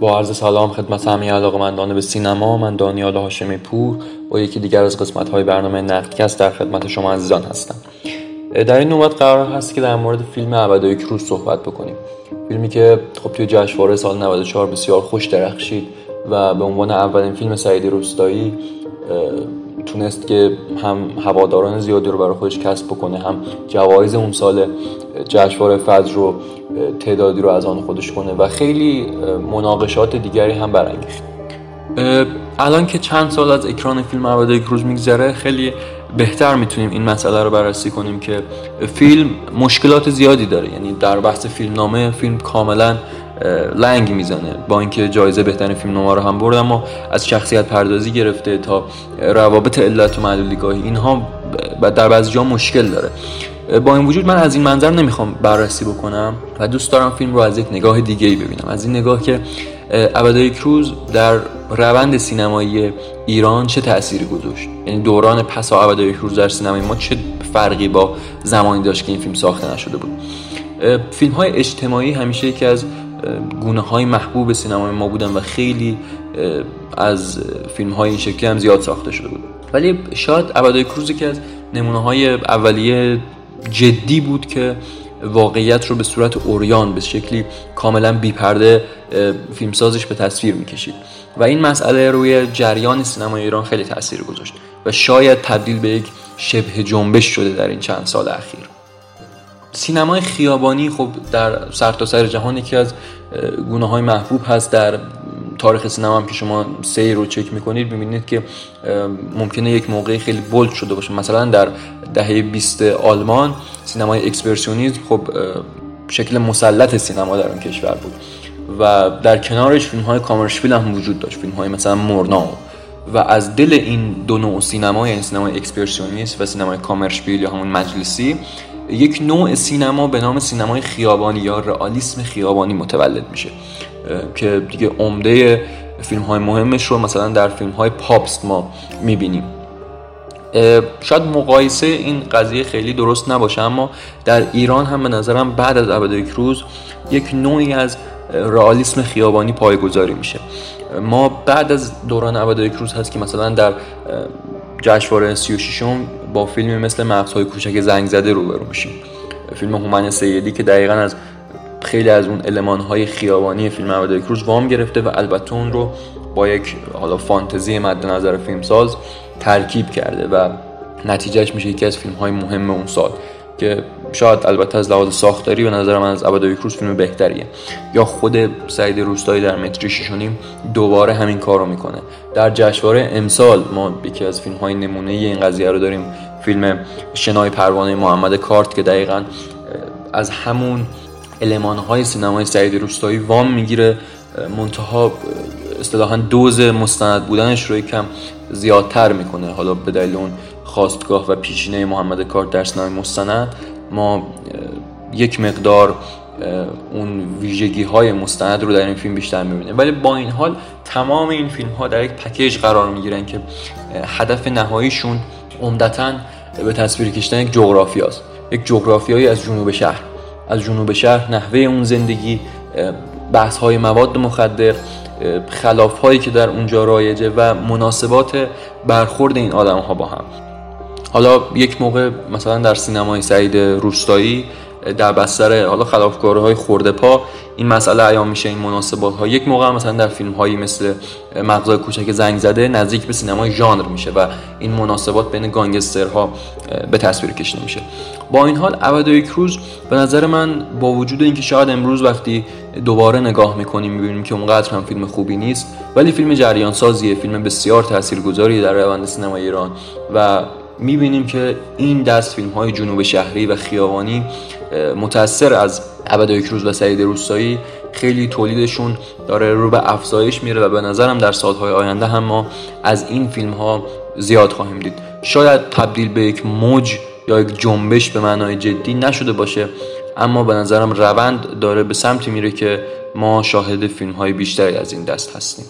با عرض سلام خدمت همه علاقمندان به سینما من دانیال هاشمی پور با یکی دیگر از قسمت های برنامه نقدکست در خدمت شما عزیزان هستم. در این نوبت قرار هست که در مورد فیلم ابد یک روز صحبت بکنیم. فیلمی که خب توی جشنواره سال 94 بسیار خوش درخشید و به عنوان اولین فیلم سعید روستایی تونست که هم هواداران زیادی رو برای خودش کسب بکنه هم جوایز اون سال جشنواره فجر رو تعدادی رو از آن خودش کنه و خیلی مناقشات دیگری هم برانگیخت. الان که چند سال از اکران فیلم عباده یک روز میگذره خیلی بهتر می‌تونیم این مسئله رو بررسی کنیم که فیلم مشکلات زیادی داره. یعنی در بحث فیلم نامه فیلم کاملا لنگ می‌زنه. با اینکه جایزه بهترین فیلم نامه رو هم برد اما از شخصیت پردازی گرفته تا روابط علت و معلولیگاهی اینها در بعضی جا مشکل داره. با این وجود من از این منظر نمی‌خوام بررسی بکنم و دوست دارم فیلم رو از یک نگاه دیگه ای ببینم. از این نگاه که ابدای کروز در روند سینمایی ایران چه تأثیری گذاشت؟ یعنی دوران پس ابدای کروز در سینمای ما چه فرقی با زمانی داشت که این فیلم ساخته نشده بود؟ فیلم های اجتماعی همیشه یکی از گونه های محبوب سینمای ما بودن و خیلی از فیلم های این شکلی هم زیاد ساخته شده بود. ولی شاید ابدای کروزی که از نمونه های اولیه جدی بود که واقعیت رو به صورت اوریان به شکلی کاملا بیپرده فیلمسازش به تصویر می‌کشید. و این مسئله روی جریان سینمای ایران خیلی تاثیر گذاشت و شاید تبدیل به یک شبه جنبش شده در این چند سال اخیر. سینمای خیابانی خب در سرتاسر سر جهان یکی از گونه های محبوب هست. در تاریخ سینما هم که شما سیر رو چک می‌کنید ببینید که ممکنه یک موقعی خیلی bold شده باشه. مثلا در دهه 20 آلمان سینمای اکسپرسیونیسم خب شکل مسلط سینما در اون کشور بود و در کنارش فیلم های Kammerspiel هم وجود داشت فیلم های مثلا مورناو. و از دل این دو نوع سینما یعنی سینمای اکسپرسیونیست و سینمای Kammerspiel یا همون مجلسی یک نوع سینما به نام سینمای خیابانی یا رئالیسم خیابانی متولد میشه که دیگه عمده فیلم های مهمش رو مثلا در فیلم های پاپست ما می‌بینیم. شاید مقایسه این قضیه خیلی درست نباشه اما در ایران هم به نظرم بعد از ابد روز یک نوعی از رئالیسم خیابانی پایگذاری میشه. ما بعد از دوران ابد روز هست که مثلا در جشنواره 36 با فیلمی مثل مغزهای کوچک زنگ زده روبرو میشیم. فیلم هومن سیدی که دقیقا از خیلی از اون علمان های خیابانی فیلم عبدالله کروز وام گرفته و البته اون رو با یک حالا فانتزی مد نظر فیلمساز ترکیب کرده و نتیجهش میشه یکی از فیلم های مهم اون سال. که شاید البته از لحاظ ساختاری به نظر من از ابدای کروز فیلم بهتریه. یا خود سعید روستایی در متری شیشونیم دوباره همین کار رو می‌کنه. در جشنواره امسال ما یکی از فیلم های نمونه این قضیه رو داریم فیلم شنای پروانه محمد کارت که دقیقا از همون علمان سینمای سعید روستایی وام می‌گیره منتها اصطلاحا دوز مستند بودنش رو یکم زیادتر می‌کنه. حالا به دلیل اون خواستگاه و پیشینه محمد کارت در سینمای مستند ما یک مقدار اون ویژگی های مستند رو در این فیلم بیشتر می‌بینیم. ولی با این حال تمام این فیلم ها در یک پکیج قرار می‌گیرن که هدف نهاییشون عمدتا به تصویر کشیدن یک جغرافی هست. یک جغرافیایی از جنوب شهر. از جنوب شهر نحوه اون زندگی بحث های مواد مخدر خلاف هایی که در اونجا رایجه و مناسبات برخورد این آدم ها با هم. حالا یک موقع مثلا در سینمای سعید روستایی در بستر حالا خلافکارهای خورده پا این مسئله ایام میشه این مناسبات ها یک موقع مثلا در فیلم هایی مثل مغزای کوچک زنگ زده نزدیک به سینمای ژانر میشه و این مناسبات بین گانگسترها به تصویر کشیده میشه. با این حال ابد یک روز به نظر من با وجود اینکه شاید امروز وقتی دوباره نگاه می‌کنیم می‌بینیم که اونقدر هم فیلم خوبی نیست. ولی فیلم جریان سازیه فیلم بسیار تاثیرگذاری در روند سینما ایران. و می‌بینیم که این دست فیلم های جنوب شهری و خیابانی متاثر از یک روز و سعید روستایی. خیلی تولیدشون داره رو به افزایش میره و به نظرم در سالهای آینده هم ما از این فیلم ها زیاد خواهیم دید. شاید تبدیل به یک موج یا یک جنبش به معنای جدی نشده باشه. اما به نظرم روند داره به سمتی میره که ما شاهد فیلم های بیشتری از این دست هستیم.